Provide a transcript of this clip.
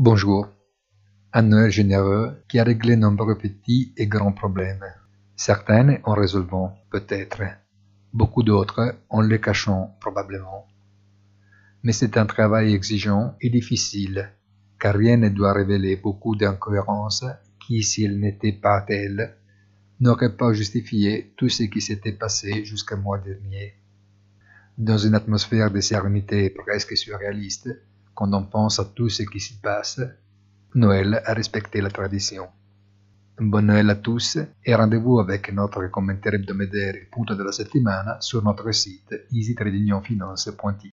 Bonjour. Un Noël généreux qui a réglé nombreux petits et grands problèmes. Certains en résolvant, peut-être. Beaucoup d'autres en les cachant, probablement. Mais c'est un travail exigeant et difficile, car rien ne doit révéler beaucoup d'incohérences qui, s'ils n'étaient pas telles, n'auraient pas justifié tout ce qui s'était passé jusqu'à mois dernier. Dans une atmosphère de sérénité presque surréaliste, quand on pense à tout ce qui s'y passe, Noël a respecté la tradition. Bon Noël à tous et rendez-vous avec notre commentaire hebdomadaire punto della settimana sur notre site easytradingfinance.it.